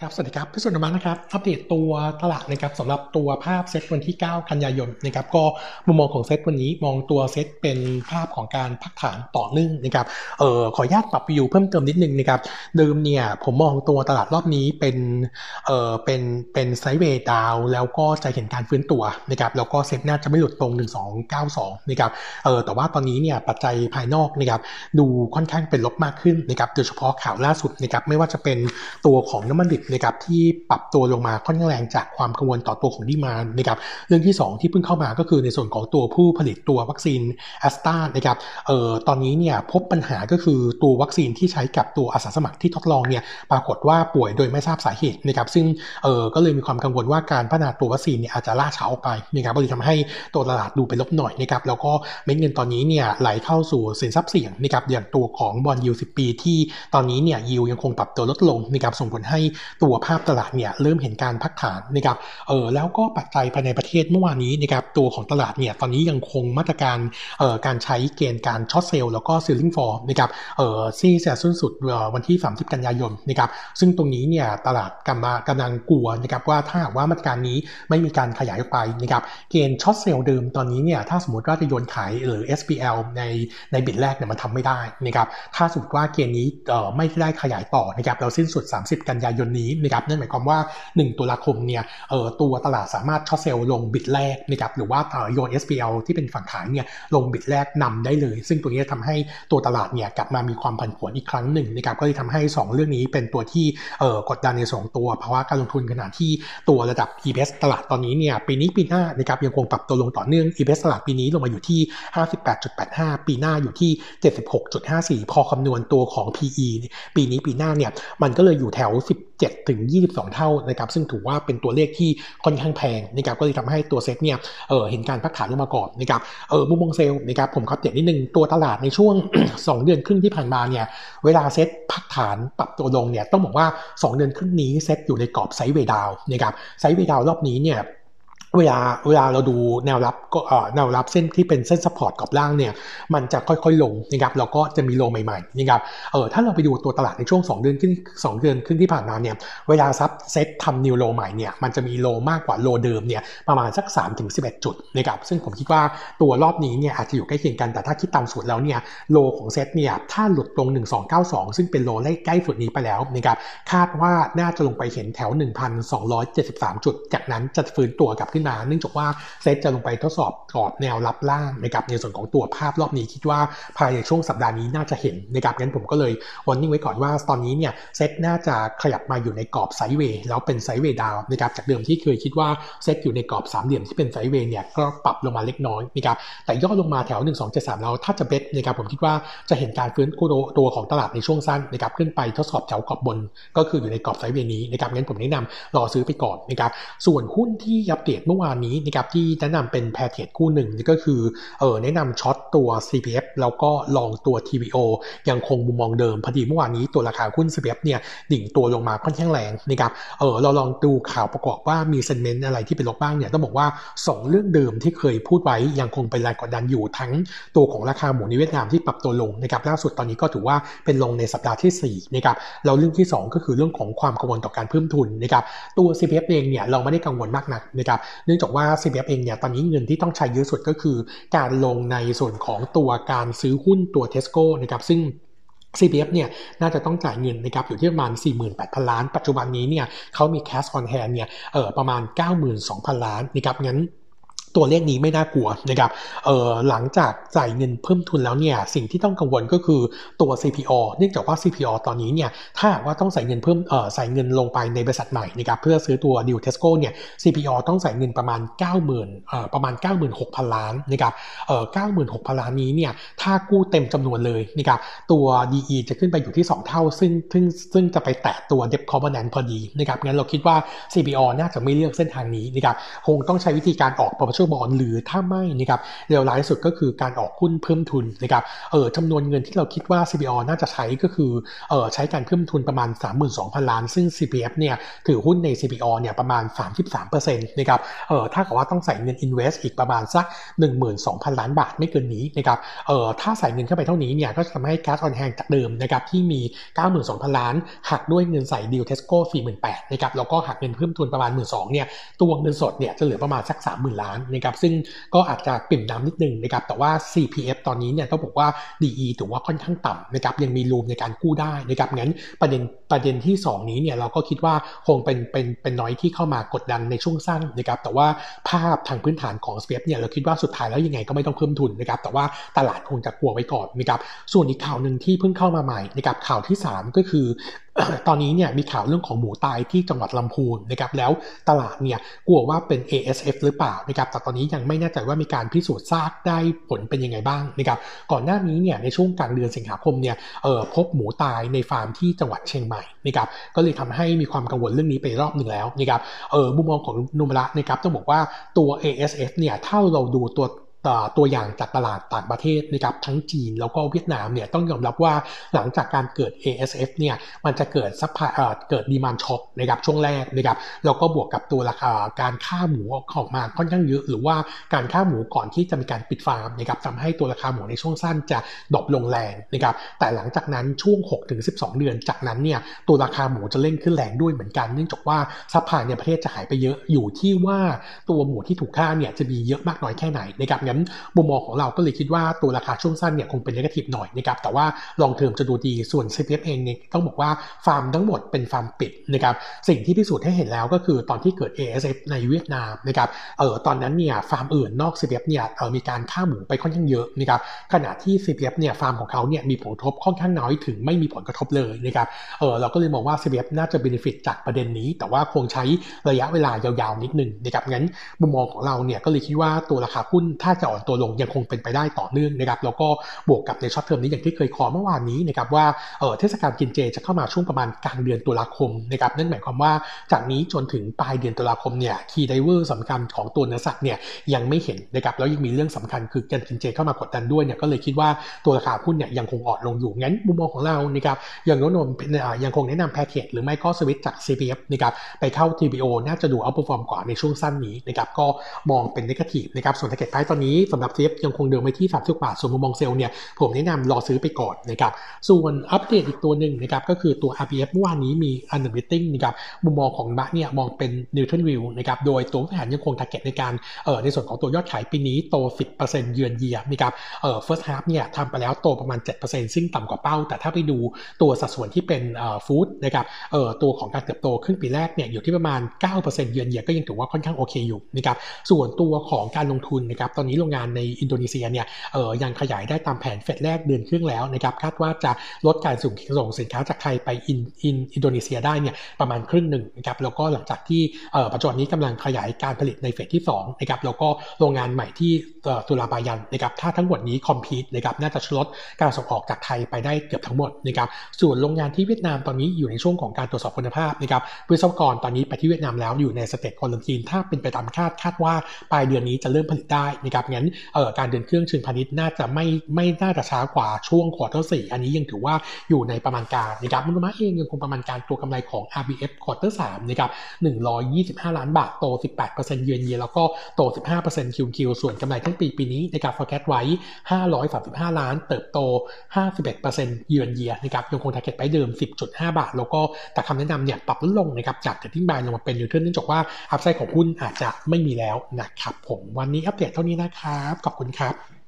ครับสวัสดีครับพี่สุนทรนะครับอัปเดตตัวตลาดนะครับสำหรับตัวภาพเซตวันที่ 9 กันยายนนะครับก็มุมมองของเซตวันนี้มองตัวเซตเป็นภาพของการพักฐานต่อเนื่องนะครับเอ่อขออนุญาตปรับวิวเพิ่มเติมนิดนึงนะครับเดิมเนี่ยผมมองตัวตลาดรอบนี้เป็นเอ่อเป็นเป็นไซด์เวย์ดาวแล้วก็จะเห็นการฟื้นตัวนะครับแล้วก็เซตน่าจะไม่หลุดตรง 1292นะครับเอ่อแต่ว่าตอนนี้เนี่ยปัจจัยภายนอกนะครับดูค่อนข้างเป็นลบมากขึ้นนะครับโดยเฉพาะข่าวล่าสุดนะครับไม่ว่าจะเป็นตัวของน้ำมันดิบนะครับที่ปรับตัวลงมาค่อนข้างแรงจากความกังวลต่อตัวของ demand นะครับเรื่องที่ 2 ที่เพิ่งเข้ามาก็คือในส่วนของตัวผู้ผลิตตัววัคซีนแอสตรานะครับเอ่อตอนนี้เนี่ยพบปัญหาก็คือตัววัคซีนที่ใช้กับตัวอาสาสมัครที่ทดลองเนี่ยปรากฏว่าป่วยโดยไม่ทราบสาเหตุนะครับซึ่งเอ่อก็เลยมีความกังวลว่าการพัฒนาตัววัคซีนเนี่ยอาจจะล่าช้าออกไปนะครับก็เลยทำให้ตัวตลาดดูเป็นลบหน่อยนะครับแล้วก็เม็ดเงินตอนนี้เนี่ยไหลเข้าสู่สินทรัพย์เสี่ยงนะครับอย่างตัวของบอลยูสิปีที่ตอนนี้เนี่ยยิวยังคงปรับตัวลดลงนะครับส่งผลให้ตัวภาพตลาดเนี่ยเริ่มเห็นการพักฐานนะครับเออแล้วก็ปัจจัยภายในประเทศเมื่อวานนี้นะครับตัวของตลาดเนี่ยตอนนี้ยังคงมาตรการเอ่อการใช้เกณฑ์การ short sell แล้วก็ ceiling floor นะครับเอ่อที่จะสิ้นสุดวันที่ 30 กันยายนนะครับซึ่งตรงนี้เนี่ยตลาดกำลังกำลังกลัวนะครับว่าถ้าหากว่ามาตรการนี้ไม่มีการขยายออกไปนะครับเกณฑ์ช็อตเซลล์เดิมตอนนี้เนี่ยถ้าสมมติว่าจะโยนขายหรือ SPL ในในบิดแรกเนี่ยมันทำไม่ได้นะครับถ้าสมมติว่าเกณฑ์นี้เอ่อไม่ได้ขยายต่อนะครับเราสิ้นสุด 30 กันยายนนี้นะครับนั่นหมายความว่า 1 ตุลาคมเนี่ยเออตัวตลาดสามารถช็อตเซลล์ลงบิดแรกนะครับหรือว่าโยน SPL ที่เป็นฝั่งขายเนี่ยลงบิดแรกนำได้เลย ซึ่งตัวนี้ทำให้ตัวตลาดเนี่ยกลับมามีความผันผวนอีกครั้งหนึ่งนะครับก็เลยทำให้ 2 เรื่องนี้เป็นตัวที่เออกดดันในสองตัวภาวะการลงทุนขณะที่ตัวระดับ e b s ตลาดตอนนี้เนี่ยปีนี้ปีหน้านะครับยังคงปรับตัวลงต่อเนื่อง e b s ตลาดปีนี้ลงมาอยู่ที่ 58.85 ปีหน้าอยู่ที่ 76.54 พอคำนวณตัวของ PE ปีนี้ปีหน้าเนี่ยมันก็เลยอยู่แถว 7ถึง22 เท่านะครับซึ่งถือว่าเป็นตัวเลขที่ค่อนข้างแพงนะครับก็เลยทำให้ตัวเซ็ตเนี่ยเออเห็นการพักฐานลงมาก่อนนะครับเออมุมมองเซลล์นะครับผมครับเดี๋ยวนิดนึงตัวตลาดในช่วง 2 เดือนครึ่งที่ผ่านมาเนี่ยเวลาเซ็ตพักฐานปรับตัวลงเนี่ยต้องบอกว่า 2 เดือนครึ่งนี้เซ็ตอยู่ในกรอบ sideway down นะครับ sideway down รอบนี้เนี่ย เวลาเวลาเราดูแนวรับก็แนวรับเส้นที่เป็นเส้น support กรอบล่างเนี่ยมันจะค่อยๆลงนะครับแล้วก็จะมี low ใหม่ๆนะครับเออถ้าเราไปดูตัวตลาดในช่วง 2 เดือนครึ่ง2เดือนครึ่งที่ผ่านมาเนี่ยเวลาซับเซ็ตทำ new low ใหม่เนี่ยมันจะมี low มากกว่า low เดิมเนี่ยประมาณสัก3ถึง11 จุดนะครับซึ่งผมคิดว่าตัวรอบนี้เนี่ยอาจจะอยู่ใกล้เคียงกันแต่ถ้าคิดตามสูตรแล้วเนี่ย low ของเซ็ตเนี่ยถ้าหลุดตรง 1292 ซึ่งเป็น low ใกล้สุดนี้ไปแล้วนะครับคาดว่าน่าจะลงไปเห็นแถว 1,273 จุด จากนั้นจะฟื้นตัวกลับขึ้นมาเนื่องจากว่าเซตจะลงไปทดสอบกรอบแนวรับล่างนะครับในส่วนของตัวภาพรอบนี้คิดว่าภายในช่วงสัปดาห์นี้น่าจะเห็นนะครับงั้นผมก็เลย warning ไว้ก่อนว่าตอนนี้เนี่ยเซตน่าจะขยับมาอยู่ในกรอบ sideway แล้วเป็น sideway down นะครับจากเดิมที่เคยคิดว่าเซตอยู่ในกรอบสามเหลี่ยมที่เป็น sideway เนี่ยก็ปรับลงมาเล็กน้อยนะครับแต่ย่อลงมาแถว 1 2 7 3แล้วถ้าจะ base นะครับผมคิดว่าจะเห็นการฟื้นตัวของตลาดในช่วงสั้นนะครับขึ้นไปทดสอบแถวกรอบบน ก็คืออยู่ในกรอบ sideway นี้นะครับงั้นผมแนะนำรอซื้อไปก่อนนะครับส่วนหุ้นที่อัปเดตเมื่อวานนี้นะครับที่แนะนำเป็น pair trade คู่หนึ่งนี่ก็คือเออแนะนำ short ตัว CPF แล้วก็ long ตัว TVO ยังคงมุมมองเดิมพอดีเมื่อวานนี้ตัวราคาหุ้น CPF เนี่ยดิ่งตัวลงมาค่อนข้างแรงนะครับเออเราลองดูข่าวประกอบว่ามีเซนเมนต์อะไรที่เป็นลบบ้างเนี่ยต้องบอกว่า 2 เรื่องเดิมที่เคยพูดไว้ยังคงเป็นแรงกดดันอยู่ทั้งตัวของราคาหมูในเวียดนามที่ปรับตัวลงนะครับล่าสุดตอนนี้ก็ถือว่าเป็นลงในสัปดาห์ที่4นะครับเราเรื่องที่ 2 ก็คือเรื่องของความกังวลต่อการเพิ่มทุนนะครับตัว CPF เองเนี่ยเราไม่ได้กังวลมากนักนะครับเนื่องจากว่า CPF เองเนี่ยตอนนี้เงินที่ต้องใช้เยอะสุดก็คือ การลงในส่วนของตัวการซื้อหุ้นตัวเทสโก้นะครับซึ่ง CPF เนี่ยน่าจะต้องจ่ายเงินนะครับอยู่ที่ประมาณ 48,000 ล้าน ปัจจุบันนี้เนี่ยเขามี cash on hand เนี่ยเออประมาณ 92,000 ล้านนะครับงั้น ตัวเลขนี้ไม่น่ากลัวนะครับออหลังจากจ่ายเงินเพิ่มทุนแล้วเนี่ยสิ่งที่ต้องกังวลก็คือตัว CPALL เนื่องจากว่า CPALL ตอนนี้เนี่ยเท่ากับว่าต้องใส่เงินเพิ่มออใส่เงินลงไปในบริษัทใหม่นะครับเพื่อซื้อตัว deal Tesco เนี่ย CPALL ต้องใส่เงินประมาณ 90,000เอ่อประมาณ 96,000 ล้านนะครับเออ96,000 ล้านนี้เนี่ยถ้ากู้เต็มจำนวนเลยนะครับตัว DE จะขึ้นไปอยู่ที่ 2 เท่า ซึ่งซึ่งซึ่งจะไปแตะตัว debt covenant พอดีนะครับงั้นเราคิดว่า CPO น่าจะไม่เลือกเส้นทางนี้นะครับคงต้องใช้วิธีการออก proportion treasury bond หรือถ้าไม่นะครับเร็วร้ายสุดก็คือการออกหุ้นเพิ่มทุนนะครับเออจำนวนเงินที่เราคิดว่า CBO น่าจะใช้ก็คือเออใช้การเพิ่มทุนประมาณ 32,000 ล้าน ซึ่ง CPF เนี่ยถือหุ้นใน CBO เนี่ยประมาณ 33%นะครับเออเท่ากับว่าต้องใส่เงิน invest อีกประมาณสัก 12,000 ล้านบาทไม่เกินนี้นะครับเออถ้าใส่เงินเข้าไปเท่านี้เนี่ยก็จะทำให้ cash on hand จากเดิมนะครับที่มี 92,000 ล้าน หักด้วยเงินใส่ deal Tesco 48,000นะครับแล้วก็หักเงินเพิ่มทุนประมาณ 12,000เนี่ยตัวเงินสดเนี่ยจะเหลือประมาณสัก 30,000 ล้านนะครับซึ่งก็อาจจะปริ่มน้ำนิดนึงนะครับแต่ว่า CPF ตอนนี้เนี่ยต้องบอกว่า D/E ถือว่าค่อนข้างต่ำนะครับยังมี room ในการกู้ได้นะครับงั้นประเด็นประเด็นที่ 2 นี้เนี่ยเราก็คิดว่าคงเป็นเป็นเป็นน้อยที่เข้ามากดดันในช่วงสั้นนะครับแต่ว่าภาพทางพื้นฐานของ CPF เนี่ยเราคิดว่าสุดท้ายแล้วยังไงก็ไม่ต้องเพิ่มทุนนะครับแต่ว่าตลาดคงจะกลัวไว้ก่อนนะครับส่วนอีกข่าวหนึ่งที่เพิ่งเข้ามาใหม่นะครับข่าวที่ 3 ก็คือ ตอนนี้เนี่ยมีข่าวเรื่องของหมูตายที่จังหวัดลำพูนนะครับแล้วตลาดเนี่ยกลัวว่าเป็น ASF หรือเปล่านะครับแต่ตอนนี้ยังไม่แน่ใจว่ามีการพิสูจน์ทราบได้ผลเป็นยังไงบ้างนะครับก่อนหน้านี้เนี่ยในช่วงกลางเดือนสิงหาคมเนี่ยเออพบหมูตายในฟาร์มที่จังหวัดเชียงใหม่นะครับก็เลยทำให้มีความกังวลเรื่องนี้ไปรอบหนึ่งแล้วนะครับเออมุมมองของโนมูระนะครับต้องบอกว่าตัว ASF เนี่ยถ้าเราดูตัว ตัวอย่างจากตลาดต่างประเทศนะครับทั้งจีนแล้วก็เวียดนามเนี่ยต้องยอมรับว่าหลังจากการเกิด ASF เนี่ยมันจะเกิด supply เกิด demand shock นะครับช่วงแรกนะครับแล้วก็บวกกับตัวราคาการฆ่าหมูออกมาค่อนข้างเยอะหรือว่าการฆ่าหมูก่อนที่จะมีการปิดฟาร์มนะครับทำให้ตัวราคาหมูในช่วงสั้นจะ drop ลงแรงนะครับแต่หลังจากนั้นช่วง 6-12 เดือนจากนั้นเนี่ยตัวราคาหมูจะเร่งขึ้นแรงด้วยเหมือนกัน เนื่องจากว่า supply ในประเทศจะหายไปเยอะอยู่ที่ว่าตัวหมูที่ถูกฆ่าเนี่ยจะมีเยอะมากน้อยแค่ไหนนะครับงั้นมุมมองของเราก็เลยคิดว่าตัวราคาช่วงสั้นเนี่ยคงเป็น negative หน่อยนะครับแต่ว่า long term จะดูดีส่วน CPF เองเนี่ยต้องบอกว่าฟาร์มทั้งหมดเป็นฟาร์มปิดนะครับสิ่งที่พิสูจน์ให้เห็นแล้วก็คือตอนที่เกิด ASF ในเวียดนามนะครับเออตอนนั้นเนี่ยฟาร์มอื่นนอก CPF เนี่ยเออมีการฆ่าหมูไปค่อนข้างเยอะนะครับขณะที่ CPF เนี่ยฟาร์มของเขาเนี่ยมีผลกระทบค่อนข้างน้อยถึงไม่มีผลกระทบเลยนะครับเออเราก็เลยมองว่า CPF น่าจะ benefit จากประเด็นนี้ แต่ว่าคงใช้ระยะเวลายาวๆนิดนึงนะครับงั้นมุมมองของเราเนี่ยก็เลยคิดว่าตัวราคาหุ้นถ้าจะอ่อนตัวลงยังคงเป็นไปได้ต่อเนื่องนะครับแล้วก็บวกกับใน short term นี้อย่างที่เคยขอเมื่อวานนี้นะครับว่าเออเทศกาลกินเจจะเข้ามาช่วงประมาณกลางเดือนตุลาคมนะครับนั่นหมายความว่าจากนี้จนถึงปลายเดือนตุลาคมเนี่ย key driver สำคัญของตัวเนื้อสัตว์เนี่ยยังไม่เห็นนะครับแล้วยังมีเรื่องสำคัญคือการกินเจเข้ามากดดันด้วยเนี่ยก็เลยคิดว่าตัวราคาหุ้นเนี่ยยังคงอ่อนลงอยู่งั้นมุมมองของเรานะครับยังโน้มยังคงแนะนำแพคเกจหรือไม่ก็สวิตจาก CPF นะครับไปเข้า TVO น่าจะดู outperform กว่าในช่วงสั้นนี้นะครับก็มองเป็น negative นะครับส่วนแพคเกจไพตอนนี้สำหรับ CPF ยังคงเดิมไปที่ 30 บาท ส่วนมุมมองเซลล์เนี่ยผมแนะนำรอซื้อไปก่อนนะครับส่วนอัปเดตอีกตัวหนึ่งนะครับก็คือตัว RPF เมื่อวานนี้มี u n d e r w e i t i n g นะครับมุมมองของบัคเนี่ยมองเป็น neutral view นะครับโดยตัวแผนยังคง target ในการเอ่อในส่วนของตัวยอดขายปีนี้โต 10%เยือนเยียนะครับเอ่อ first half เนี่ยทำไปแล้วโตประมาณ 7%ซึ่งต่ำกว่าเป้า แต่ถ้าไปดูตัวสัดส่วนที่เป็นเอ่อฟู้ดนะครับเอ่อตัวของการเติบโตครึ่งปีแรกเนี่ยอยู่ที่ประมาณ 9%เยือนเยียก็ยังถือว่าค่อนข้างโอเคอยู่นะครับส่วนตัวของการลงทุนนะครับตอนนี้โรงงานในอินโดนีเซียเนี่ยเออยังขยายได้ตามแผน phase แรกเดินเครื่องแล้วนะครับคาดว่าจะลดการส่งส่งสินค้าจากไทยไปอินอินอินโดนีเซียได้เนี่ยประมาณครึ่งหนึ่งนะครับแล้วก็หลังจากที่ปัจจุบันนี้กำลังขยายการผลิตใน phase ที่2นะครับแล้วก็โรงงานใหม่ที่สุราบายานะครับถ้าทั้งหมดนี้ complete นะครับน่าจะลดการส่งออกจากไทยไปได้เกือบทั้งหมดนะครับส่วนโรงงานที่เวียดนามตอนนี้อยู่ในช่วงของการตรวจสอบคุณภาพนะครับวิศวกรตอนนี้ไปที่เวียดนามแล้วอยู่ใน state quarantine ถ้าเป็นไปตามคาดคาดว่าปลายเดือนนี้จะเริ่มผลิตได้นะครับงั้นการเดินเครื่องเชิงพาณิชย์น่าจะไม่ไม่น่าจะช้ากว่าช่วง quarter สี่อันนี้ยังถือว่าอยู่ในประมาณการนะครับโนมูระเองยังคงประมาณการตัวกำไรของ RBF quarter สามนะครับ125 ล้านบาทโต 18%เยือนเยียแล้วก็โต 15%คิวคิวส่วนกำไรทั้งปีปีนี้นะครับ forecast ไว้ 535 ล้าน เติบโต 51%เยือนเยียนะครับยังคง target ไปเดิม 10.5 บาท แล้วก็แต่คำแนะนำเนี่ยปรับลดลงนะครับจาก trading buy ลงมาเป็น neutral เนื่องจากว่าอัพไซด์ของหุ้นอาจจะไม่มีแล้วนะครับผมวันนี้อัปเดตเท่านี้นะครับ ขอบคุณครับ